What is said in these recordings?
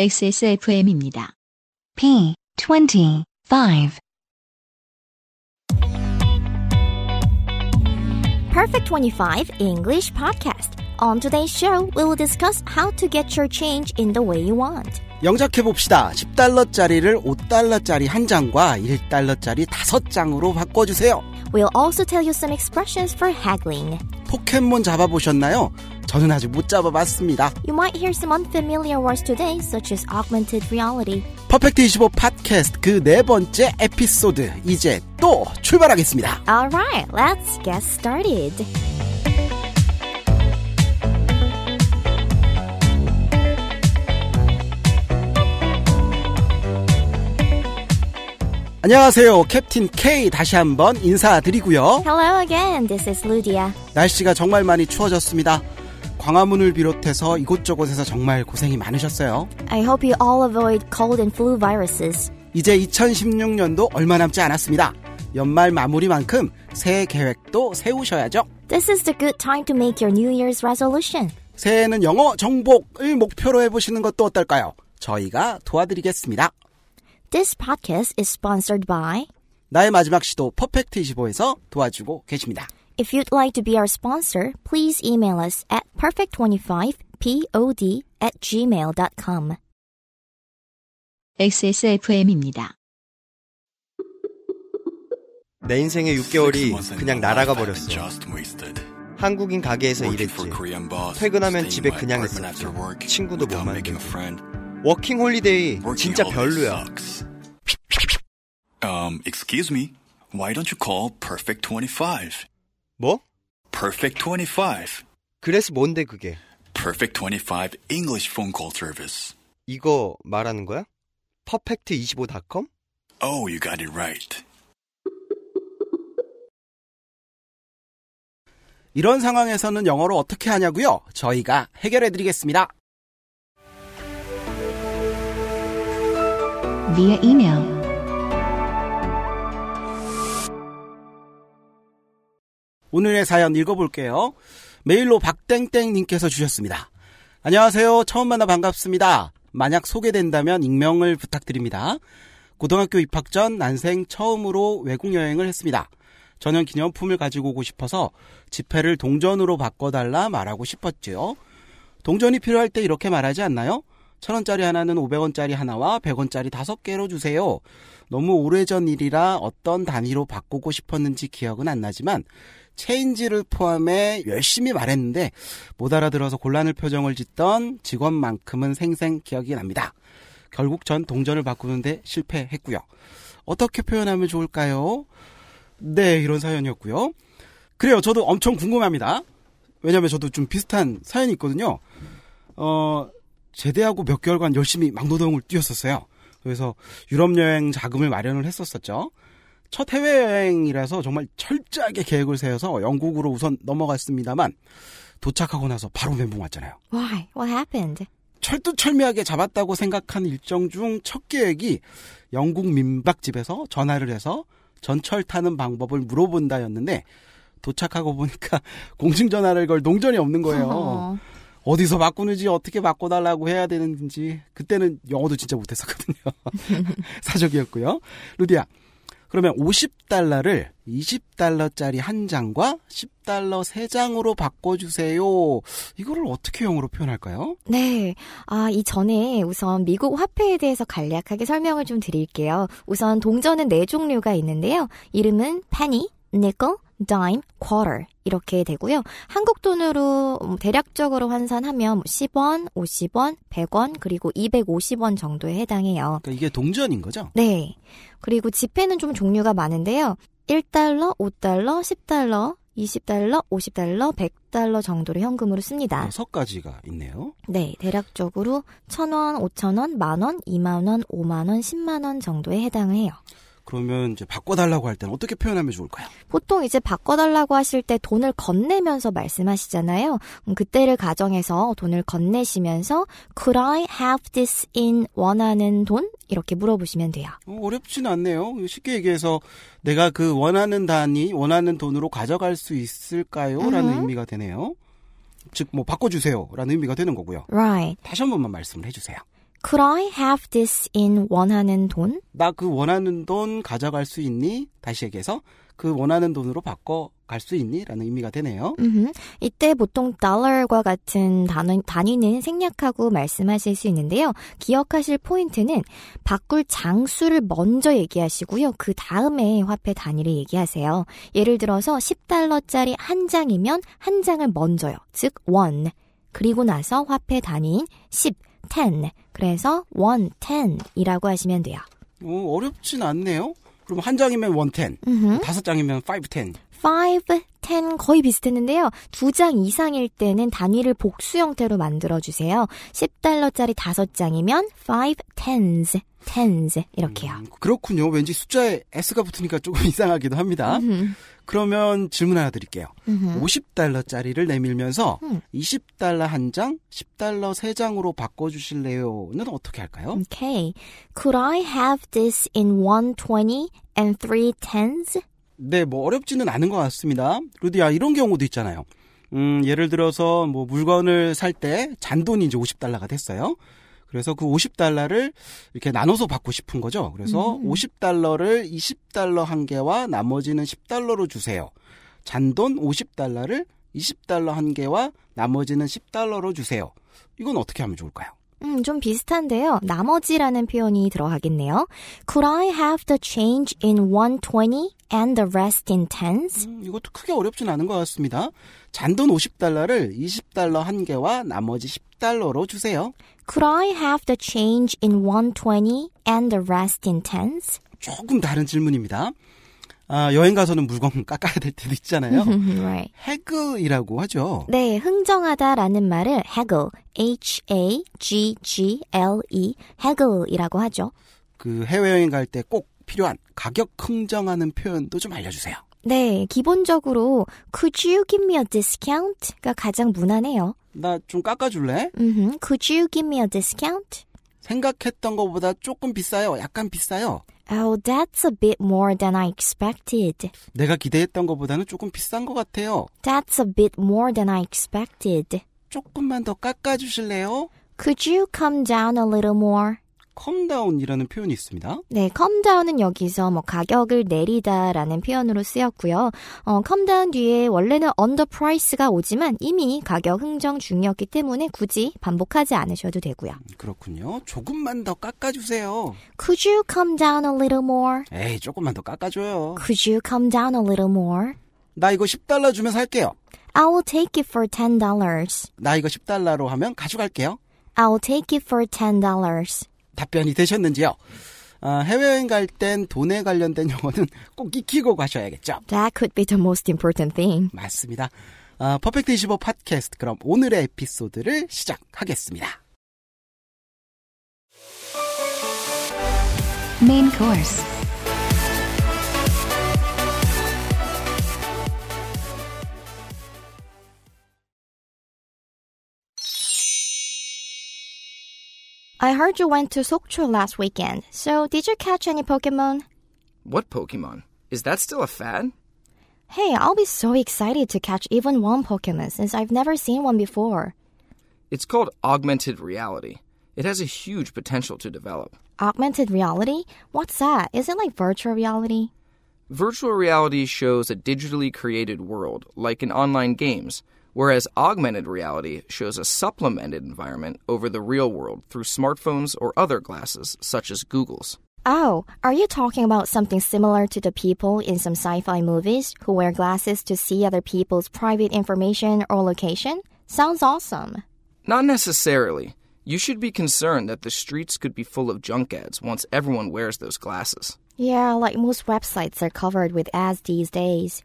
XSFM입니다. P 25 Perfect 25 English Podcast. On today's show, we will discuss how to get your change in the way you want. 영작해봅시다. 10달러짜리를 5달러짜리 한 장과 1달러짜리 5장으로 바꿔주세요. We'll also tell you some expressions for haggling. 포켓몬 잡아보셨나요? 저는 아직 못 잡아봤습니다. You might hear some unfamiliar words today, such as augmented reality. 퍼펙트 25 팟캐스트 그 네 번째 에피소드 이제 또 출발하겠습니다. Alright, let's get started. 안녕하세요. 캡틴 K 다시 한번 인사드리고요. Hello again, this is Ludia. 날씨가 정말 많이 추워졌습니다. 광화문을 비롯해서 이곳저곳에서 정말 고생이 많으셨어요. I hope you all avoid cold and flu viruses. 이제 2016년도 얼마 남지 않았습니다. 연말 마무리만큼 새해 계획도 세우셔야죠. This is the good time to make your New Year's resolution. 새해는 영어 정복을 목표로 해보시는 것도 어떨까요? 저희가 도와드리겠습니다. This podcast is sponsored by 나의 마지막 시도 퍼펙트 25에서 도와주고 계십니다. If you'd like to be our sponsor, please email us at perfect25pod at gmail.com. XSFM입니다. 내 인생의 6개월이 그냥 날아가 버렸어. 한국인 가게에서 일했지. 퇴근하면 집에 그냥 있었지. 친구도 못 만들고. 워킹 홀리데이 진짜 별로야. Um, excuse me. Why don't you call Perfect 25? 뭐? Perfect 25. 그래서 뭔데 그게? Perfect 25 English phone call service. 이거 말하는 거야? 퍼펙트25.com? Oh, you got it right. 이런 상황에서는 영어로 어떻게 하냐고요? 저희가 해결해 드리겠습니다. via email 오늘의 사연 읽어볼게요. 메일로 박땡땡님께서 주셨습니다. 안녕하세요. 처음 만나 반갑습니다. 만약 소개된다면 익명을 부탁드립니다. 고등학교 입학 전 난생 처음으로 외국 여행을 했습니다. 저는 기념품을 가지고 오고 싶어서 지폐를 동전으로 바꿔달라 말하고 싶었지요. 동전이 필요할 때 이렇게 말하지 않나요? 천 원짜리 하나는 500원짜리 하나와 100원짜리 다섯 개로 주세요. 너무 오래전 일이라 어떤 단위로 바꾸고 싶었는지 기억은 안 나지만 체인지를 포함해 열심히 말했는데 못 알아들어서 곤란한 표정을 짓던 직원만큼은 생생 기억이 납니다. 결국 전 동전을 바꾸는데 실패했고요. 어떻게 표현하면 좋을까요? 네, 이런 사연이었고요. 그래요. 저도 엄청 궁금합니다. 왜냐면 저도 좀 비슷한 사연이 있거든요. 어, 제대하고 몇 개월간 열심히 막노동을 뛰었었어요. 그래서 유럽 여행 자금을 마련을 했었었죠. 첫 해외여행이라서 정말 철저하게 계획을 세워서 영국으로 우선 넘어갔습니다만 도착하고 나서 바로 멘붕 왔잖아요. Why? What happened? 철두철미하게 잡았다고 생각한 일정 중 첫 계획이 영국 민박집에서 전화를 해서 전철 타는 방법을 물어본다였는데 도착하고 보니까 공중전화를 걸 동전이 없는 거예요. 어디서 바꾸는지 어떻게 바꿔달라고 해야 되는지 그때는 영어도 진짜 못했었거든요. 사족이었고요. 루디야, 그러면 50달러를 20달러짜리 한 장과 10달러 세 장으로 바꿔주세요. 이거를 어떻게 영어로 표현할까요? 네. 아, 이 전에 우선 미국 화폐에 대해서 간략하게 설명을 좀 드릴게요. 우선 동전은 네 종류가 있는데요. 이름은 penny, nickel, dime, quarter 이렇게 되고요. 한국 돈으로 음, 대략적으로 환산하면 10원, 50원, 100원, 그리고 250원 정도에 해당해요. 그러니까 이게 동전인 거죠? 네. 그리고 지폐는 좀 종류가 많은데요. 1달러, 5달러, 10달러, 20달러, 50달러, 100달러 정도를 현금으로 씁니다. 여섯 가지가 있네요. 네, 대략적으로 1,000원, 5,000원, 만원, 2만원, 5만원, 10만원 정도에 해당을 해요. 그러면 이제 바꿔달라고 할 때는 어떻게 표현하면 좋을까요? 보통 이제 바꿔달라고 하실 때 돈을 건네면서 말씀하시잖아요. 음, 그때를 가정해서 돈을 건네시면서 Could I have this in 원하는 돈? 이렇게 물어보시면 돼요. 어, 어렵진 않네요. 쉽게 얘기해서 내가 그 원하는 단위, 원하는 돈으로 가져갈 수 있을까요? 라는 음. 의미가 되네요. 즉, 뭐, 바꿔주세요. 라는 의미가 되는 거고요. Right. 다시 한 번만 말씀을 해주세요. Could I have this in 원하는 돈? 나 그 원하는 돈 가져갈 수 있니? 다시 얘기해서 그 원하는 돈으로 바꿔 갈 수 있니? 라는 의미가 되네요. 음흠. 이때 보통 달러과 같은 단위, 단위는 생략하고 말씀하실 수 있는데요. 기억하실 포인트는 바꿀 장수를 먼저 얘기하시고요. 그 다음에 화폐 단위를 얘기하세요. 예를 들어서 10달러짜리 한 장이면 한 장을 먼저요. 즉, one. 그리고 나서 화폐 단위인 10, 10. 그래서 one, 10이라고 하시면 돼요. 어, 어렵진 않네요. 그럼 한 장이면 one ten, 음흠. 다섯 장이면 five ten. 5, 10 거의 비슷했는데요. 두 장 이상일 때는 단위를 복수 형태로 만들어 주세요. 10달러짜리 다섯 장이면 5 tens, tens 이렇게요. 음, 그렇군요. 왠지 숫자에 S가 붙으니까 조금 이상하기도 합니다. 음흠. 그러면 질문 하나 드릴게요. 음흠. 50달러짜리를 내밀면서 음. 20달러 한 장, 10달러 세 장으로 바꿔 주실래요?는 어떻게 할까요? Okay. Could I have this in 120 and 3 tens? 네, 뭐 어렵지는 않은 것 같습니다. 루디야, 이런 경우도 있잖아요. 음, 예를 들어서 뭐 물건을 살 때 잔돈이 이제 50달러가 됐어요. 그래서 그 50달러를 이렇게 나눠서 받고 싶은 거죠. 그래서 음. 50달러를 20달러 한 개와 나머지는 10달러로 주세요. 잔돈 50달러를 20달러 한 개와 나머지는 10달러로 주세요. 이건 어떻게 하면 좋을까요? 음, 좀 비슷한데요. 나머지라는 표현이 들어가겠네요. Could I have the change in 120 and the rest in tens? 음, 이것도 크게 어렵진 않은 것 같습니다. 잔돈 50달러를 20달러 한 개와 나머지 10달러로 주세요. Could I have the change in 120 and the rest in tens? 조금 다른 질문입니다. 아, 여행 가서는 물건 깎아야 될 때도 있잖아요. right. 해그이라고 하죠. 네, 흥정하다라는 말을 haggle, H-A-G-G-L-E, haggle이라고 하죠. 그 해외여행 갈 때 꼭 필요한 가격 흥정하는 표현도 좀 알려주세요. 네, 기본적으로 could you give me a discount?가 가장 무난해요. 나 좀 깎아줄래? 음흠, could you give me a discount? 생각했던 것보다 조금 비싸요. 약간 비싸요. Oh, that's a bit more than I expected. 내가 기대했던 것보다는 조금 비싼 것 같아요. That's a bit more than I expected. 조금만 더 깎아주실래요? Could you come down a little more? come down이라는 표현이 있습니다. 네, come down은 여기서 뭐 가격을 내리다라는 표현으로 쓰였고요. 어, come down 뒤에 원래는 price가 오지만 이미 가격 흥정 중이었기 때문에 굳이 반복하지 않으셔도 되고요. 그렇군요. 조금만 더 깎아주세요. Could you come down a little more? 에이, 조금만 더 깎아줘요. Could you come down a little more? 나 이거 10달러 주면 살게요. I will take it for $10. 나 이거 10달러로 하면 가져갈게요. I will take it for $10. 답변이 되셨는지요? 아, 해외여행 갈 땐 돈에 관련된 용어는 꼭 익히고 가셔야겠죠? That could be the most important thing. 맞습니다. 아, 퍼펙트 25 팟캐스트 그럼 오늘의 에피소드를 시작하겠습니다. Main course. I heard you went to Sokcho last weekend. So, did you catch any Pokemon? What Pokemon? Is that still a fad? Hey, I'll be so excited to catch even one Pokemon since I've never seen one before. It's called augmented reality. It has a huge potential to develop. Augmented reality? What's that? Is it like virtual reality? Virtual reality shows a digitally created world, like in online games, whereas augmented reality shows a supplemented environment over the real world through smartphones or other glasses, such as Google's. Oh, are you talking about something similar to the people in some sci fi movies who wear glasses to see other people's private information or location? Sounds awesome. Not necessarily. You should be concerned that the streets could be full of junk ads once everyone wears those glasses. Yeah, like most websites are covered with ads these days.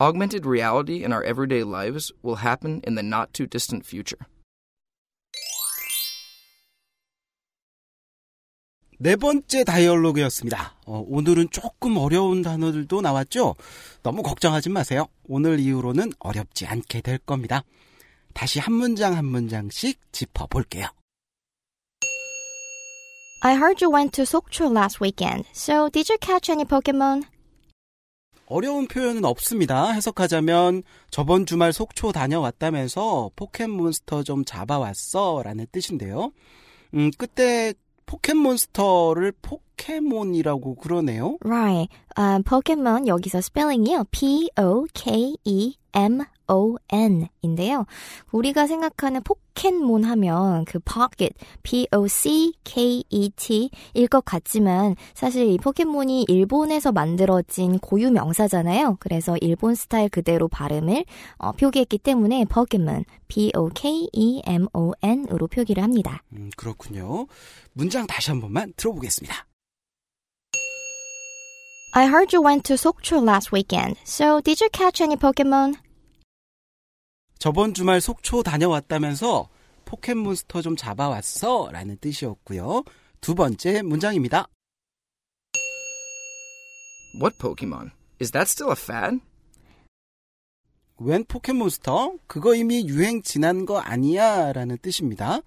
Augmented reality in our everyday lives will happen in the not too distant future. 네 번째 다이얼로그였습니다. 어, 오늘은 조금 어려운 단어들도 나왔죠? 너무 걱정하지 마세요. 오늘 이후로는 어렵지 않게 될 겁니다. 다시 한 문장 한 문장씩 짚어볼게요. I heard you went to Sokcho last weekend. So, did you catch any Pokemon? 어려운 표현은 없습니다. 해석하자면 저번 주말 속초 다녀왔다면서 포켓몬스터 좀 잡아왔어 라는 뜻인데요. 음, 그때 포켓몬스터를 포켓몬이라고 그러네요. Right. 아, 포켓몬 여기서 스펠링이요. P O K E M O N인데요. 우리가 생각하는 포켓몬 하면 그 pocket, P O C K E T일 것 같지만 사실 이 포켓몬이 일본에서 만들어진 고유 명사잖아요. 그래서 일본 스타일 그대로 발음을 어, 표기했기 때문에 포켓몬, P O K E M O N으로 표기를 합니다. 음, 그렇군요. 문장 다시 한 번만 들어보겠습니다. I heard you went to Sokcho last weekend. So did you catch any Pokemon? 저번 주말 속초 다녀왔다면서 포켓몬스터 좀 잡아왔어 라는 뜻이었고요. 두 번째 문장입니다. What Pokemon? Is that still a fad? 웬 포켓몬스터? 그거 이미 유행 지난 거 아니야 라는 뜻입니다.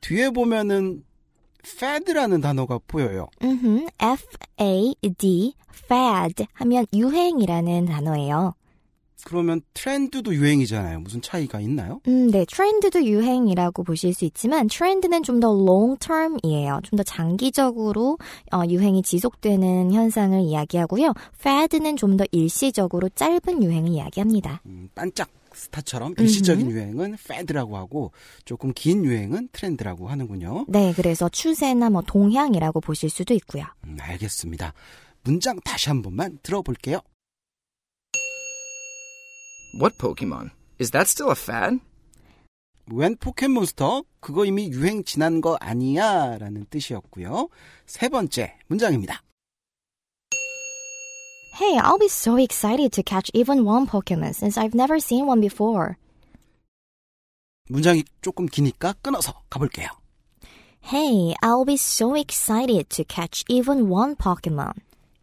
뒤에 보면은 fad라는 단어가 보여요. 음, F-A-D, fad 하면 유행이라는 단어예요. 그러면 트렌드도 유행이잖아요. 무슨 차이가 있나요? 음, 네, 트렌드도 유행이라고 보실 수 있지만 트렌드는 좀 더 long term이에요. 좀 더 장기적으로 어, 유행이 지속되는 현상을 이야기하고요. fad는 좀 더 일시적으로 짧은 유행을 이야기합니다. 음, 반짝 스타처럼 일시적인 유행은 fad라고 하고 조금 긴 유행은 트렌드라고 하는군요. 네, 그래서 추세나 뭐 동향이라고 보실 수도 있고요. 음, 알겠습니다. 문장 다시 한 번만 들어볼게요. What Pokemon? Is that still a fad? 웬 포켓몬스터? 그거 이미 유행 지난 거 아니야? 라는 뜻이었고요. 세 번째 문장입니다. Hey, I'll be so excited to catch even one Pokemon since I've never seen one before. 문장이 조금 기니까 끊어서 가볼게요. Hey, I'll be so excited to catch even one Pokemon.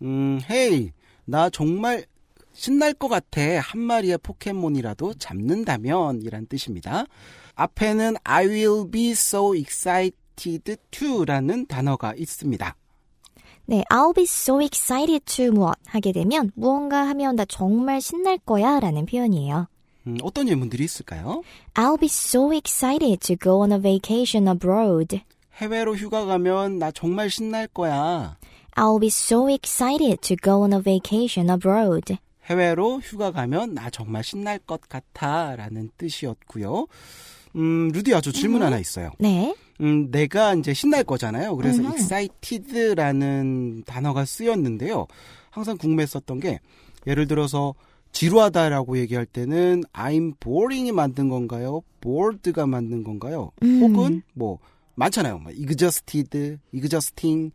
음, 헤이, 나 정말 신날 것 같아. 한 마리의 포켓몬이라도 잡는다면 이란 뜻입니다. 앞에는 I will be so excited to라는 단어가 있습니다. 네, I'll be so excited to 무엇 하게 되면 무언가 하면 나 정말 신날 거야 라는 표현이에요. 음, 어떤 예문들이 있을까요? I'll be so excited to go on a vacation abroad. 해외로 휴가 가면 나 정말 신날 거야. I'll be so excited to go on a vacation abroad. 해외로 휴가 가면 나 정말 신날 것 같아 라는 뜻이었고요. 음, 루디 아주 질문 하나 있어요. 네. 음, 내가 이제 신날 거잖아요. 그래서 음. excited라는 단어가 쓰였는데요. 항상 궁금했었던 게 예를 들어서 지루하다라고 얘기할 때는 I'm boring이 만든 건가요? bored가 만든 건가요? 음. 혹은 뭐 많잖아요. 뭐 exhausted, exhausting,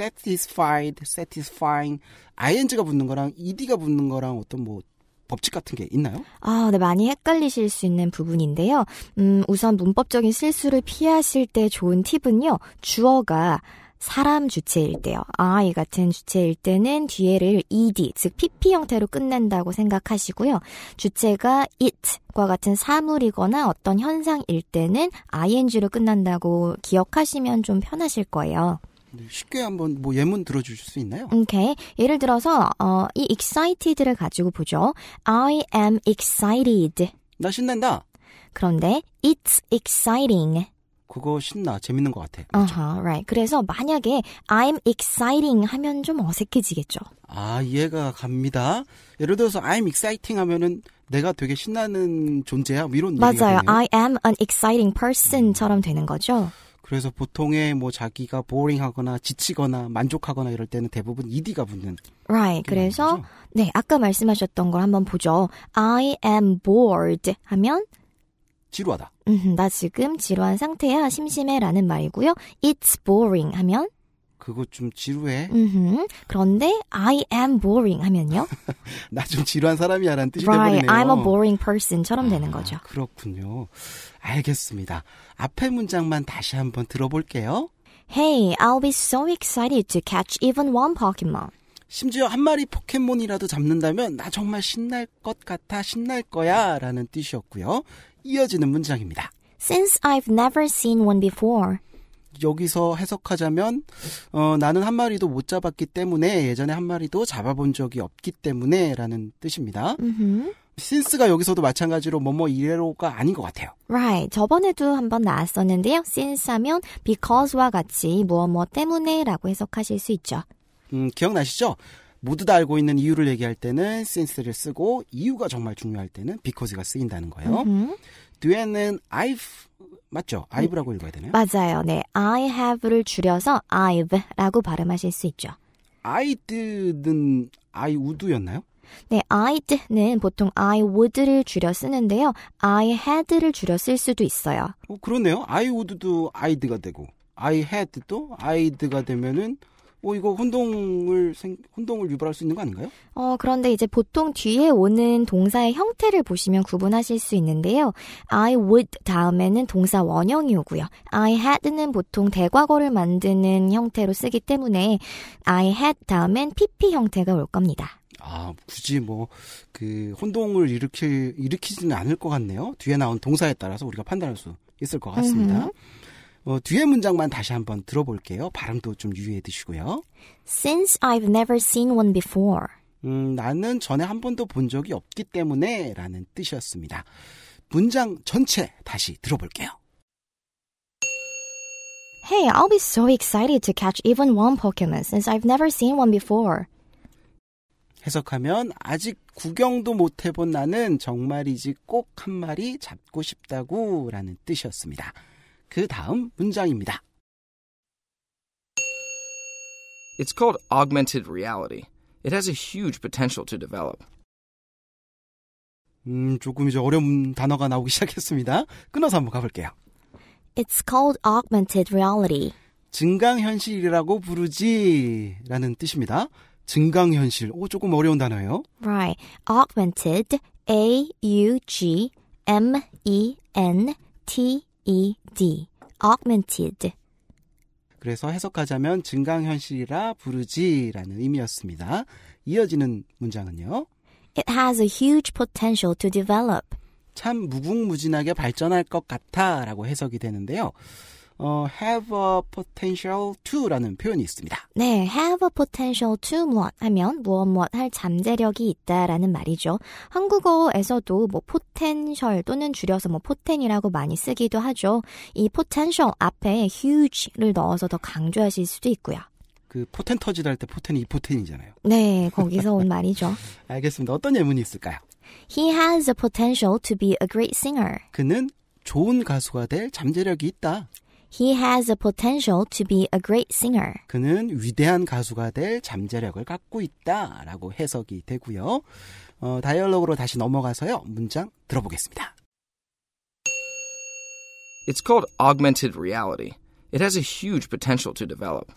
satisfied, satisfying, ing가 붙는 거랑 ed가 붙는 거랑 어떤 뭐 법칙 같은 게 있나요? 아, 네, 많이 헷갈리실 수 있는 부분인데요. 음, 우선 문법적인 실수를 피하실 때 좋은 팁은요. 주어가 사람 주체일 때요. I 같은 주체일 때는 뒤에를 ed, 즉 pp 형태로 끝낸다고 생각하시고요. 주체가 it과 같은 사물이거나 어떤 현상일 때는 ing로 끝난다고 기억하시면 좀 편하실 거예요. 네, 쉽게 한번 뭐 예문 들어주실 수 있나요? 오케이. 예를 들어서 어, 이 excited를 가지고 보죠. I am excited. 나 신난다. 그런데 it's exciting. 그거 신나. 재밌는 것 같아. 어허, right. 그래서 만약에 I'm exciting 하면 좀 어색해지겠죠. 아, 이해가 갑니다. 예를 들어서 I'm exciting 하면은 내가 되게 신나는 존재야. 뭐 이런 맞아요. I am an exciting person처럼 되는 거죠. 그래서 보통의 뭐 자기가 보링하거나 지치거나 만족하거나 이럴 때는 대부분 ed가 붙는 Right. 그래서 거죠? 네, 아까 말씀하셨던 걸 한번 보죠. I am bored 하면 지루하다. 음, 나 지금 지루한 상태야. 심심해라는 말이고요. It's boring 하면 그거 좀 지루해. 음, 그런데 I am boring 하면요. 나 좀 지루한 사람이야라는 뜻이 Right. 돼버리네요. I'm a boring person처럼 되는 거죠. 아, 그렇군요. 알겠습니다. 앞에 문장만 다시 한번 들어볼게요. Hey, I'll be so excited to catch even one Pokemon. 심지어 한 마리 포켓몬이라도 잡는다면 나 정말 신날 것 같아 신날 거야 라는 뜻이었고요. 이어지는 문장입니다. Since I've never seen one before. 여기서 해석하자면 어, 나는 한 마리도 못 잡았기 때문에 예전에 한 마리도 잡아본 적이 없기 때문에 라는 뜻입니다. 음흠. since가 여기서도 마찬가지로 뭐뭐 이래로가 아닌 것 같아요. Right. 저번에도 한번 나왔었는데요. since 하면 because와 같이 무엇 무엇 때문에라고 해석하실 수 있죠. 음, 기억나시죠? 모두 다 알고 있는 이유를 얘기할 때는 since를 쓰고 이유가 정말 중요할 때는 because가 쓰인다는 거예요. 음, 뒤에는 I've 맞죠? I've라고 읽어야 되나요? 맞아요. 네. I have를 줄여서 I've라고 발음하실 수 있죠. I did는 I would였나요? 네, I'd는 보통 I would를 줄여 쓰는데요. I had를 줄여 쓸 수도 있어요. 어, 그렇네요. I would도 I'd가 되고 I had도 I'd가 되면은 어 이거 혼동을 생, 혼동을 유발할 수 있는 거 아닌가요? 어, 그런데 이제 보통 뒤에 오는 동사의 형태를 보시면 구분하실 수 있는데요. I would 다음에는 동사 원형이 오고요. I had는 보통 대과거를 만드는 형태로 쓰기 때문에 I had 다음엔 PP 형태가 올 겁니다. 아 굳이 뭐 그 혼동을 일으키 일으키지는 않을 것 같네요. 뒤에 나온 동사에 따라서 우리가 판단할 수 있을 것 같습니다. 어, 뒤에 문장만 다시 한번 들어볼게요. 발음도 좀 유의해 두시고요. Since I've never seen one before. 음, 나는 전에 한 번도 본 적이 없기 때문에 라는 뜻이었습니다. 문장 전체 다시 들어볼게요. Hey, I'll be so excited to catch even one Pokemon since I've never seen one before. 해석하면 아직 구경도 못 해본 나는 정말이지 꼭 한 마리 잡고 싶다고 라는 뜻이었습니다. 그 다음 문장입니다. It's called augmented reality. It has a huge potential to develop. 음, 조금 이제 어려운 단어가 나오기 시작했습니다. 끊어서 한번 가볼게요. It's called augmented reality. 증강현실이라고 부르지 라는 뜻입니다. 증강현실. 오, 조금 어려운 단어예요. Right. Augmented. A U G M E N T E D. Augmented. 그래서 해석하자면 증강현실이라 부르지라는 의미였습니다. 이어지는 문장은요. It has a huge potential to develop. 참 무궁무진하게 발전할 것 같아 라고 해석이 되는데요. 어, have a potential to라는 표현이 있습니다. 네, have a potential to 무엇 하면 무엇 무엇 할 잠재력이 있다라는 말이죠. 한국어에서도 뭐 potential 또는 줄여서 뭐 potent이라고 많이 쓰기도 하죠. 이 potential 앞에 huge를 넣어서 더 강조하실 수도 있고요. 그 포텐 터지다 할 때 포텐이 이 포텐이잖아요. 네, 거기서 온 말이죠. 알겠습니다. 어떤 예문이 있을까요? He has the potential to be a great singer. 그는 좋은 가수가 될 잠재력이 있다. He has the potential to be a great singer. 그는 위대한 가수가 될 잠재력을 갖고 있다. 라고 해석이 되고요. 어, dialogue로 다시 넘어가서요. 문장 들어보겠습니다. It's called augmented reality. It has a huge potential to develop.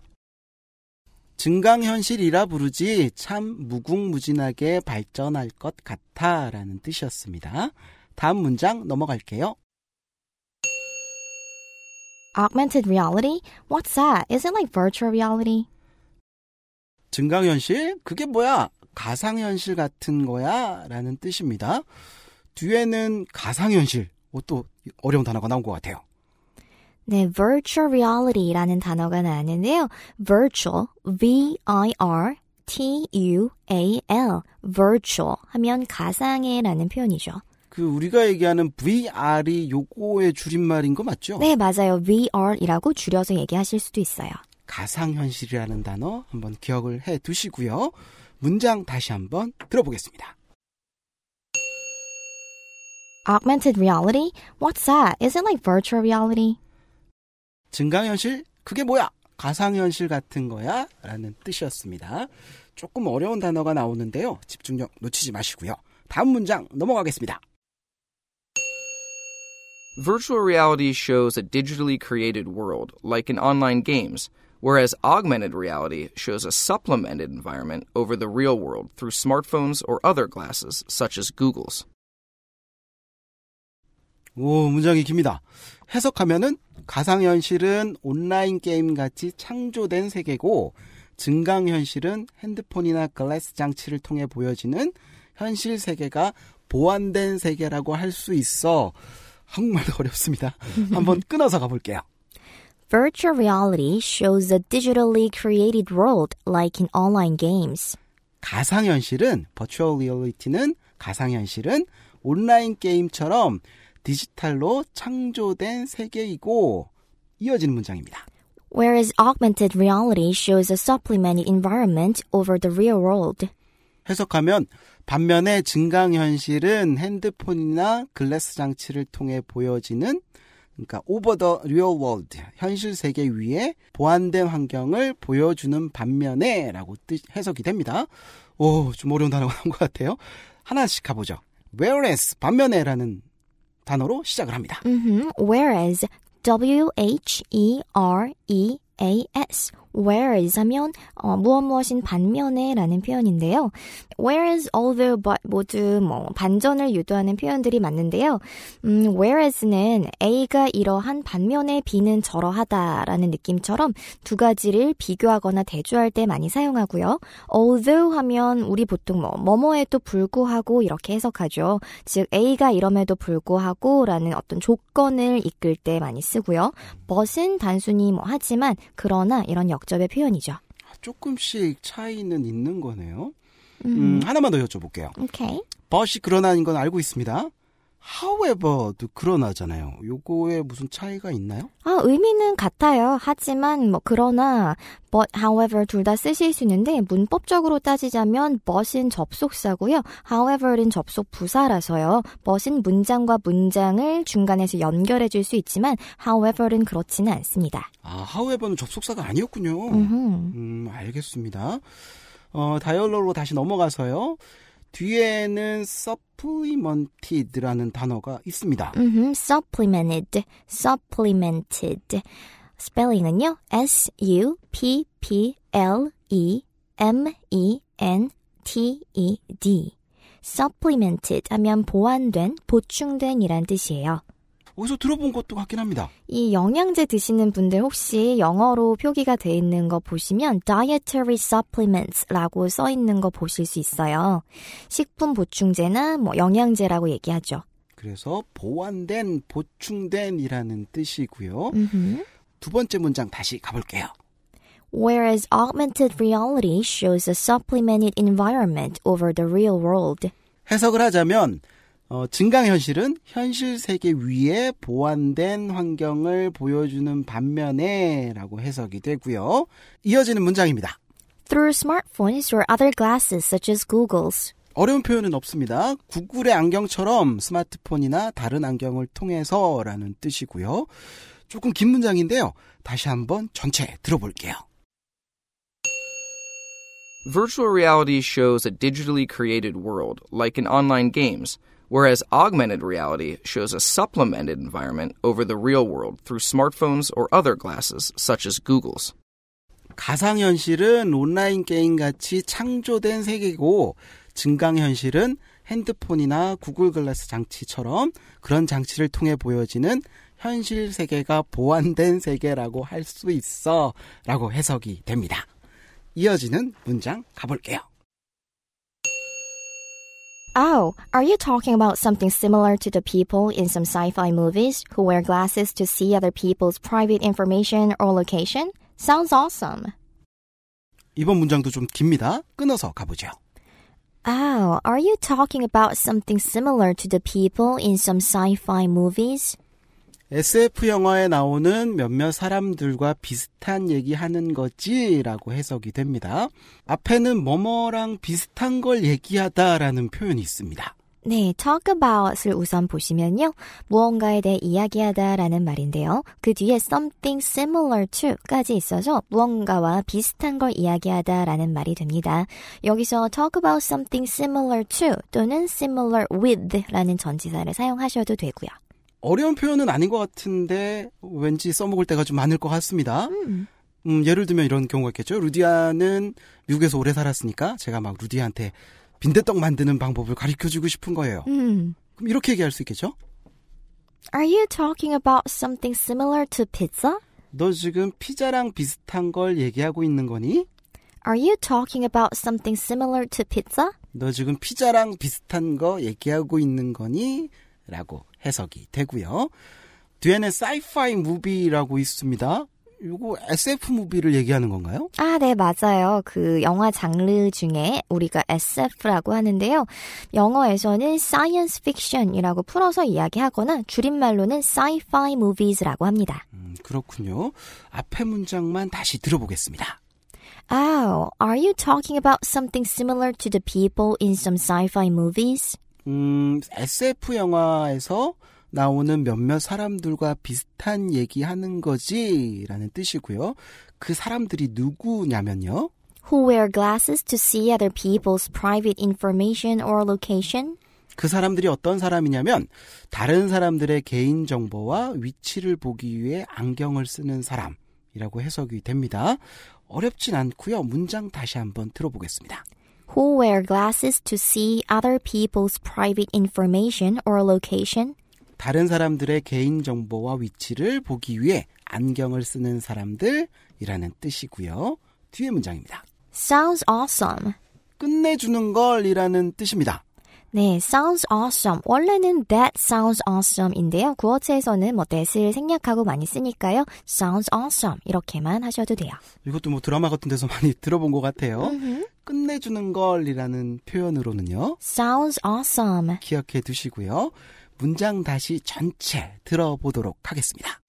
증강현실이라 부르지 참 무궁무진하게 발전할 것 같아 라는 뜻이었습니다. 다음 문장 넘어갈게요. Augmented reality? What's that? Is it like virtual reality? 증강현실? 그게 뭐야? 가상현실 같은 거야? 라는 뜻입니다. 뒤에는 가상현실. 어, 또 어려운 단어가 나온 것 같아요. 네, virtual reality라는 단어가 나왔는데요. virtual, V-I-R, T-U-A-L, virtual 하면 가상의라는 표현이죠. 그 우리가 얘기하는 VR이 요거의 줄임말인 거 맞죠? 네, 맞아요. VR이라고 줄여서 얘기하실 수도 있어요. 가상현실이라는 단어 한번 기억을 해 두시고요. 문장 다시 한번 들어보겠습니다. Augmented reality? What's that? Is it like virtual reality? 증강현실? 그게 뭐야? 가상현실 같은 거야? 라는 뜻이었습니다. 조금 어려운 단어가 나오는데요. 집중력 놓치지 마시고요. 다음 문장 넘어가겠습니다. Virtual reality shows a digitally created world, like in online games, whereas augmented reality shows a supplemented environment over the real world through smartphones or other glasses, such as Google's. 오, 문장이 깁니다. 해석하면은 가상현실은 온라인 게임 같이 창조된 세계고 증강현실은 핸드폰이나 글래스 장치를 통해 보여지는 현실 세계가 보완된 세계라고 할 수 있어. 한국말도 어렵습니다. 한번 끊어서 가볼게요. Virtual reality shows a digitally created world like in online games. 가상현실은, 버추얼 리얼리티는 가상현실은 온라인 게임처럼 디지털로 창조된 세계이고 이어지는 문장입니다. Whereas augmented reality shows a supplemented environment over the real world. 해석하면 반면에 증강 현실은 핸드폰이나 글래스 장치를 통해 보여지는 그러니까 over the real world 현실 세계 위에 보완된 환경을 보여주는 반면에라고 뜻 해석이 됩니다. 오, 좀 어려운 단어가 나온 것 같아요. 하나씩 가보죠. whereas 반면에라는 단어로 시작을 합니다. Mm-hmm. Whereas W H E R E A S whereas 하면 어, 무엇 무엇인 반면에라는 표현인데요. whereas, although, but 모두 뭐 반전을 유도하는 표현들이 맞는데요. 음, whereas는 A가 이러한 반면에 B는 저러하다라는 느낌처럼 두 가지를 비교하거나 대조할 때 많이 사용하고요. although 하면 우리 보통 뭐 뭐뭐에도 불구하고 이렇게 해석하죠. 즉 A가 이럼에도 불구하고라는 어떤 조건을 이끌 때 많이 쓰고요. but은 단순히 뭐 하지만 그러나 이런 역 접의 표현이죠. 조금씩 차이는 있는 거네요. 음, 하나만 더 여쭤볼게요. 오케이. but이 그러나인 건 알고 있습니다. However도 그러나잖아요. 요거에 무슨 차이가 있나요? 아, 의미는 같아요. 하지만 뭐 그러나 but however 둘 다 쓰실 수 있는데 문법적으로 따지자면 but은 접속사고요. however는 접속 부사라서요. but은 문장과 문장을 중간에서 연결해 줄 수 있지만 however는 그렇지는 않습니다. 아, however는 접속사가 아니었군요. 음흠. 음, 알겠습니다. 어, 다이얼로로 다시 넘어가서요. 뒤에는 supplemented라는 단어가 있습니다. 음흠, supplemented, supplemented. 스펠링은요, S U P P L E M E N T E D. supplemented 하면 보완된, 보충된이란 뜻이에요. 어디서 들어본 것도 같긴 합니다. 이 영양제 드시는 분들 혹시 영어로 표기가 돼 있는 거 보시면 dietary supplements라고 써 있는 거 보실 수 있어요. 식품 보충제나 뭐 영양제라고 얘기하죠. 그래서 보완된, 보충된이라는 뜻이고요. 음흠. 두 번째 문장 다시 가볼게요. Whereas augmented reality shows a supplemented environment over the real world. 해석을 하자면 어, 증강현실은 현실 세계 위에 보완된 환경을 보여주는 반면에 라고 해석이 되고요. 이어지는 문장입니다. Through smartphones or other glasses such as Google's. 어려운 표현은 없습니다. 구글의 안경처럼 스마트폰이나 다른 안경을 통해서라는 뜻이고요. 조금 긴 문장인데요. 다시 한번 전체 들어볼게요. Virtual reality shows a digitally created world, like in online games, whereas augmented reality shows a supplemented environment over the real world through smartphones or other glasses, such as Google's. 가상현실은 온라인 게임 같이 창조된 세계고 증강현실은 핸드폰이나 구글 글래스 장치처럼 그런 장치를 통해 보여지는 현실 세계가 보완된 세계라고 할 수 있어 라고 해석이 됩니다. 이어지는 문장 가볼게요. Oh, are you talking about something similar to the people in some sci-fi movies who wear glasses to see other people's private information or location? Sounds awesome. 이번 문장도 좀 깁니다. 끊어서 가보죠. Oh, are you talking about something similar to the people in some sci-fi movies? SF 영화에 나오는 몇몇 사람들과 비슷한 얘기하는 거지라고 해석이 됩니다. 앞에는 뭐뭐랑 비슷한 걸 얘기하다라는 표현이 있습니다. 네, talk about을 우선 보시면요. 무언가에 대해 이야기하다라는 말인데요. 그 뒤에 something similar to까지 있어서 무언가와 비슷한 걸 이야기하다라는 말이 됩니다. 여기서 talk about something similar to 또는 similar with라는 전치사를 사용하셔도 되고요. 어려운 표현은 아닌 것 같은데 왠지 써먹을 때가 좀 많을 것 같습니다. 음. 음, 예를 들면 이런 경우가 있겠죠. 루디아는 미국에서 오래 살았으니까 제가 막 루디아한테 빈대떡 만드는 방법을 가르쳐주고 싶은 거예요. 음. 그럼 이렇게 얘기할 수 있겠죠? Are you talking about something similar to pizza? 너 지금 피자랑 비슷한 걸 얘기하고 있는 거니? Are you talking about something similar to pizza? 너 지금 피자랑 비슷한 거 얘기하고 있는 거니? 라고 해석이 되고요. 뒤에는 sci-fi movie라고 있습니다. 이거 SF 무비를 얘기하는 건가요? 아, 네, 맞아요. 그 영화 장르 중에 우리가 SF라고 하는데요. 영어에서는 science fiction이라고 풀어서 이야기하거나 줄임말로는 sci-fi movies라고 합니다. 음, 그렇군요. 앞에 문장만 다시 들어보겠습니다. Oh, are you talking about something similar to the people in some sci-fi movies? 음, SF 영화에서 나오는 몇몇 사람들과 비슷한 얘기하는 거지 라는 뜻이고요. 그 사람들이 누구냐면요. Who wear glasses to see other people's private information or location? 그 사람들이 어떤 사람이냐면 다른 사람들의 개인 정보와 위치를 보기 위해 안경을 쓰는 사람이라고 해석이 됩니다. 어렵진 않고요. 문장 다시 한번 들어보겠습니다. Who wear glasses to see other people's private information or location? 다른 사람들의 개인 정보와 위치를 보기 위해 안경을 쓰는 사람들이라는 뜻이고요. 뒤에 문장입니다. Sounds awesome. 끝내주는 걸이라는 뜻입니다. 네, sounds awesome. 원래는 that sounds awesome인데요. 구어체에서는 뭐 that을 생략하고 많이 쓰니까요. sounds awesome 이렇게만 하셔도 돼요. 이것도 뭐 드라마 같은 데서 많이 들어본 것 같아요. 끝내주는 걸이라는 표현으로는요. sounds awesome. 기억해 두시고요. 문장 다시 전체 들어보도록 하겠습니다.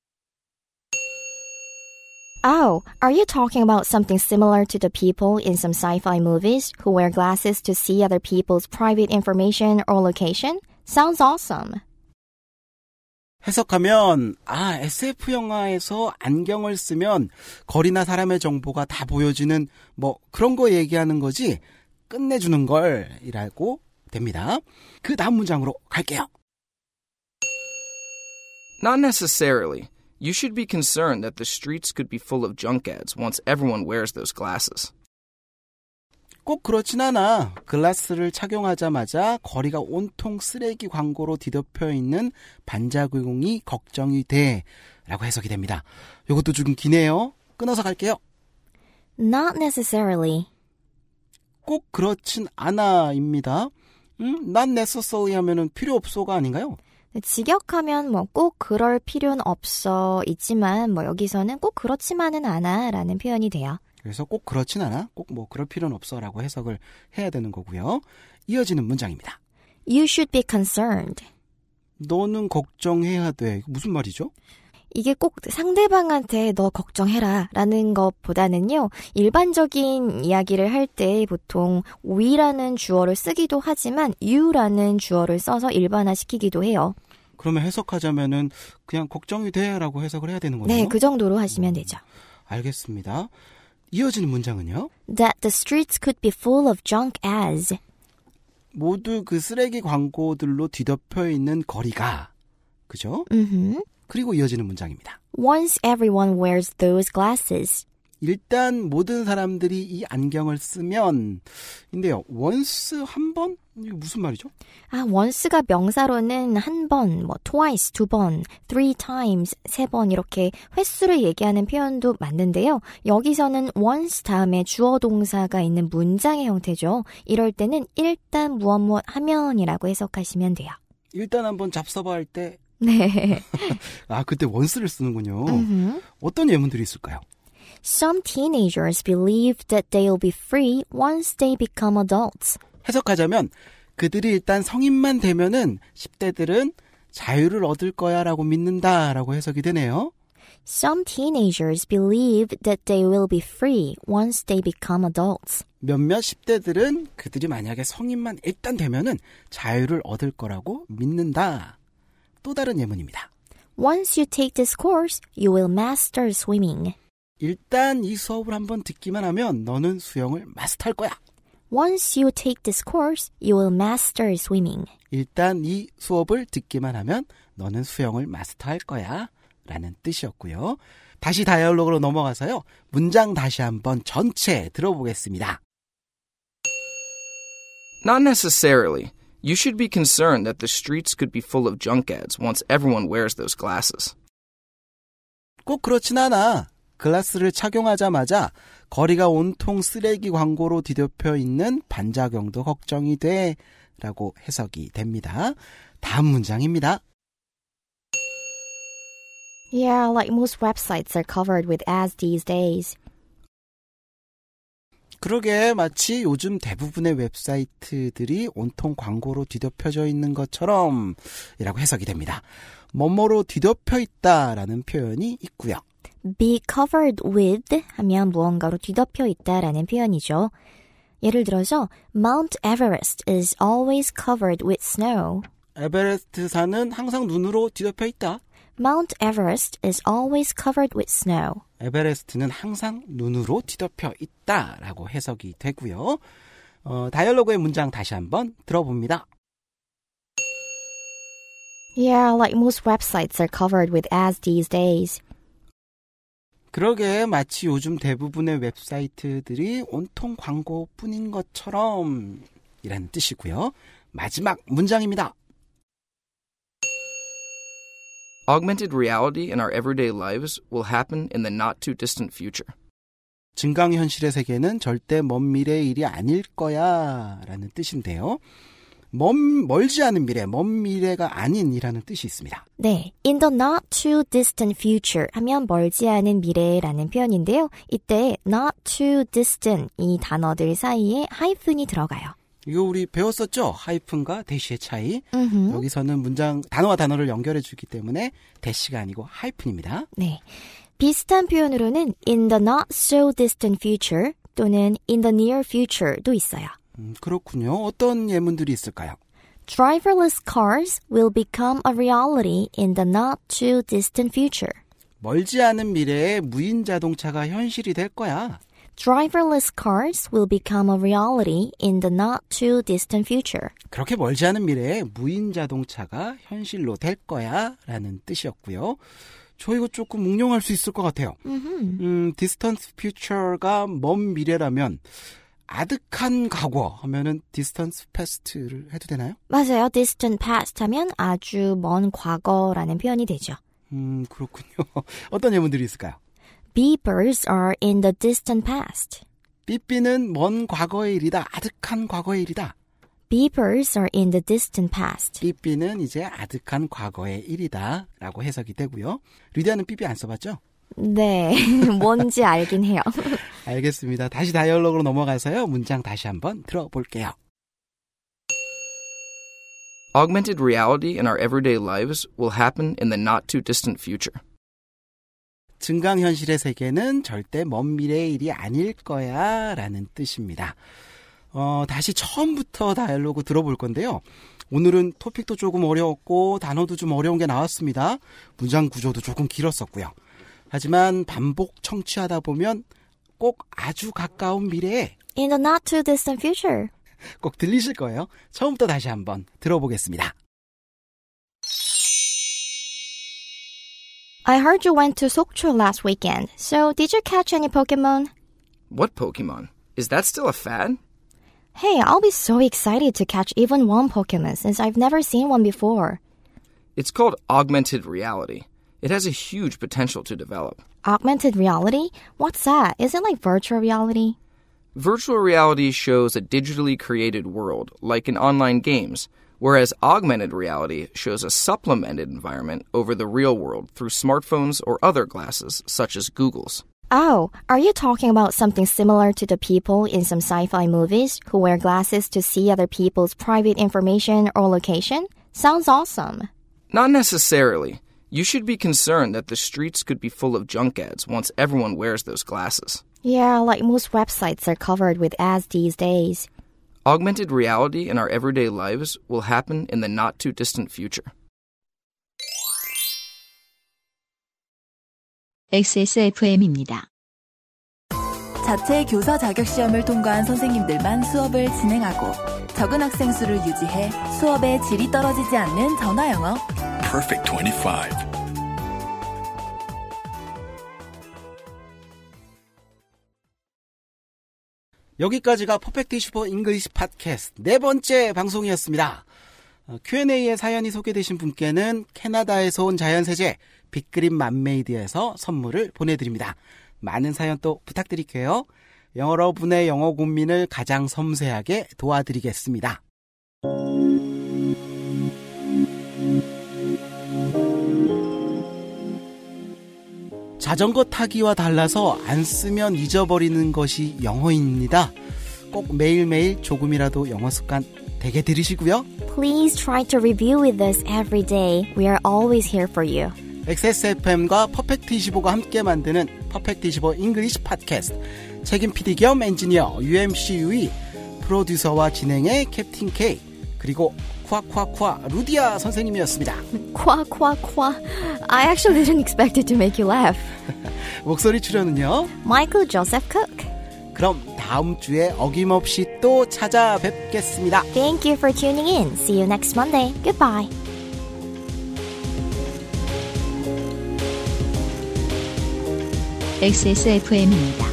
Oh, are you talking about something similar to the people in some sci-fi movies who wear glasses to see other people's private information or location? Sounds awesome. 해석하면 아 SF 영화에서 안경을 쓰면 거리나 사람의 정보가 다 보여지는 뭐 그런 거 얘기하는 거지 끝내주는 걸이라고 됩니다. 그 다음 문장으로 갈게요. Not necessarily. You should be concerned that the streets could be full of junk ads once everyone wears those glasses. 꼭 그렇진 않아. 글라스를 착용하자마자 거리가 온통 쓰레기 광고로 뒤덮여 있는 반자굴공이 걱정이 돼. 라고 해석이 됩니다. 이것도 좀 기네요. 끊어서 갈게요. Not necessarily. 꼭 그렇진 않아입니다. 음, not necessary 하면은 필요 없어가 아닌가요? 직역하면 뭐 꼭 그럴 필요는 없어 있지만 뭐 여기서는 꼭 그렇지만은 않아 라는 표현이 돼요. 그래서 꼭 그렇진 않아. 꼭 뭐 그럴 필요는 없어라고 해석을 해야 되는 거고요. 이어지는 문장입니다. You should be concerned. 너는 걱정해야 돼. 무슨 말이죠? 이게 꼭 상대방한테 너 걱정해라 라는 것보다는요, 일반적인 이야기를 할 때 보통 we라는 주어를 쓰기도 하지만 you라는 주어를 써서 일반화시키기도 해요. 그러면 해석하자면은 그냥 걱정이 돼라고 해석을 해야 되는 거네요. 네, 그 정도로 하시면 되죠. 알겠습니다. 이어지는 문장은요. That the streets could be full of junk as. 모두 그 쓰레기 광고들로 뒤덮여 있는 거리가 그죠? 음흠. 그리고 이어지는 문장입니다. Once everyone wears those glasses. 일단 모든 사람들이 이 안경을 쓰면 인데요. once 한 번? 이게 무슨 말이죠? 아, once가 명사로는 한 번, 뭐 twice 두 번, three times 세 번 이렇게 횟수를 얘기하는 표현도 맞는데요. 여기서는 once 다음에 주어 동사가 있는 문장의 형태죠. 이럴 때는 일단 무엇 무엇 하면이라고 해석하시면 돼요. 일단 한번 잡서봐 할 때 네. 아, 그때 원스를 쓰는군요. 음흠. 어떤 예문들이 있을까요? Some teenagers believe that they'll be free once they become adults. 해석하자면 그들이 일단 성인만 되면은 10대들은 자유를 얻을 거야라고 믿는다라고 해석이 되네요. Some teenagers believe that they will be free once they become adults. 몇몇 10대들은 그들이 만약에 성인만 일단 되면은 자유를 얻을 거라고 믿는다. 또 다른 예문입니다. Once you take this course, you will master swimming. 일단 이 수업을 한번 듣기만 하면 너는 수영을 마스터할 거야. Once you take this course, you will master swimming. 일단 이 수업을 듣기만 하면 너는 수영을 마스터할 거야. 라는 뜻이었고요. 다시 다이얼로그로 넘어가서요. 문장 다시 한번 전체 들어보겠습니다. Not necessarily. You should be concerned that the streets could be full of junk ads once everyone wears those glasses. 꼭 그렇진 않아. 글라스를 착용하자마자 거리가 온통 쓰레기 광고로 뒤덮여 있는 반작용도 걱정이 돼. 라고 해석이 됩니다. 다음 문장입니다. Yeah, like most websites are covered with ads these days. 그러게 마치 요즘 대부분의 웹사이트들이 온통 광고로 뒤덮여져 있는 것처럼 이라고 해석이 됩니다. 뭐뭐로 뒤덮여 있다라는 표현이 있고요. be covered with 하면 무언가로 뒤덮여 있다라는 표현이죠. 예를 들어서 Mount Everest is always covered with snow. 에베레스트 산은 항상 눈으로 뒤덮여 있다. Mount Everest is always covered with snow. 에베레스트는 항상 눈으로 뒤덮여 있다라고 해석이 되고요. 어, 다이얼로그의 문장 다시 한번 들어봅니다. Yeah, like most websites are covered with ads these days. 그러게 마치 요즘 대부분의 웹사이트들이 온통 광고뿐인 것처럼 이라는 뜻이고요. 마지막 문장입니다. Augmented reality in our everyday lives will happen in the not too distant future. 증강 현실의 세계는 절대 먼 미래의 일이 아닐 거야 라는 뜻인데요. 먼, 멀지 않은 미래, 먼 미래가 아닌이라는 뜻이 있습니다. 네, in the not too distant future 하면 멀지 않은 미래라는 표현인데요. 이때 not too distant 이 단어들 사이에 하이픈이 들어가요. 이거 우리 배웠었죠? 하이픈과 대시의 차이. 음흠. 여기서는 문장, 단어와 단어를 연결해 주기 때문에 대시가 아니고 하이픈입니다. 네. 비슷한 표현으로는 in the not so distant future 또는 in the near future도 있어요. 음, 그렇군요. 어떤 예문들이 있을까요? Driverless cars will become a reality in the not too distant future. 멀지 않은 미래에 무인 자동차가 현실이 될 거야. Driverless cars will become a reality in the not too distant future. 그렇게 멀지 않은 미래에 무인 자동차가 현실로 될 거야 라는 뜻이었고요. 저 이거 조금 응용할 수 있을 것 같아요. 음, distant future가 먼 미래라면 아득한 과거 하면은 distant past를 해도 되나요? 맞아요. distant past 하면 아주 먼 과거라는 표현이 되죠. 음, 그렇군요. 어떤 예문들이 있을까요? Beepers are in the distant past. 삐삐는 먼 과거의 일이다. 아득한 과거의 일이다. Beepers are in the distant past. 삐삐는 이제 아득한 과거의 일이다. 라고 해석이 되고요. 리디아는 삐삐 안 써봤죠? 네, 뭔지 알긴 해요. 알겠습니다. 다시 다이얼로그로 넘어가서요. 문장 다시 한번 들어볼게요. Augmented reality in our everyday lives will happen in the not too distant future. 증강현실의 세계는 절대 먼 미래의 일이 아닐 거야 라는 뜻입니다. 어, 다시 처음부터 다이얼로그 들어볼 건데요. 오늘은 토픽도 조금 어려웠고 단어도 좀 어려운 게 나왔습니다. 문장 구조도 조금 길었었고요. 하지만 반복 청취하다 보면 꼭 아주 가까운 미래에 In the not too distant future. 꼭 들리실 거예요. 처음부터 다시 한번 들어보겠습니다. I heard you went to Sokcho last weekend. So, did you catch any Pokemon? What Pokemon? Is that still a fad? Hey, I'll be so excited to catch even one Pokemon since I've never seen one before. It's called augmented reality. It has a huge potential to develop. Augmented reality? What's that? Is it like virtual reality? Virtual reality shows a digitally created world, like in online games, whereas augmented reality shows a supplemented environment over the real world through smartphones or other glasses, such as Google's. Oh, are you talking about something similar to the people in some sci fi movies who wear glasses to see other people's private information or location? Sounds awesome. Not necessarily. You should be concerned that the streets could be full of junk ads once everyone wears those glasses. Yeah, like most websites are covered with ads these days. Augmented reality in our everyday lives will happen in the not too distant future. XSFM입니다. 자체 교사 자격 시험을 통과한 선생님들만 수업을 진행하고 적은 학생 수를 유지해 수업의 질이 떨어지지 않는 전화 영어. Perfect 25. 여기까지가 Perfect 25 English 팟캐스트 네 번째 방송이었습니다. 어, Q&A에 사연이 소개되신 분께는 캐나다에서 온 자연세제 빅그린 맘메이드에서 선물을 보내드립니다. 많은 사연 또 부탁드릴게요. 여러분의 영어 고민을 가장 섬세하게 도와드리겠습니다. 자전거 타기와 달라서 안 쓰면 잊어버리는 것이 영어입니다. 꼭 매일매일 조금이라도 영어 습관 되게 들으시고요. Please try to review with us every day. We are always here for you. XSFM과 Perfect 25가 함께 만드는 Perfect 25 English 팟캐스트 책임 PD 겸 엔지니어 UMC 유이 프로듀서와 진행의 Captain K 그리고 콰콰콰 루디아 선생님이었습니다. 콰콰콰. I actually didn't expect it to make you laugh. 목소리 출연은요? Michael Joseph Cook. 그럼 다음 주에 어김없이 또 찾아뵙겠습니다. Thank you for tuning in. See you next Monday. Goodbye. XSFM입니다.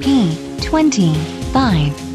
P25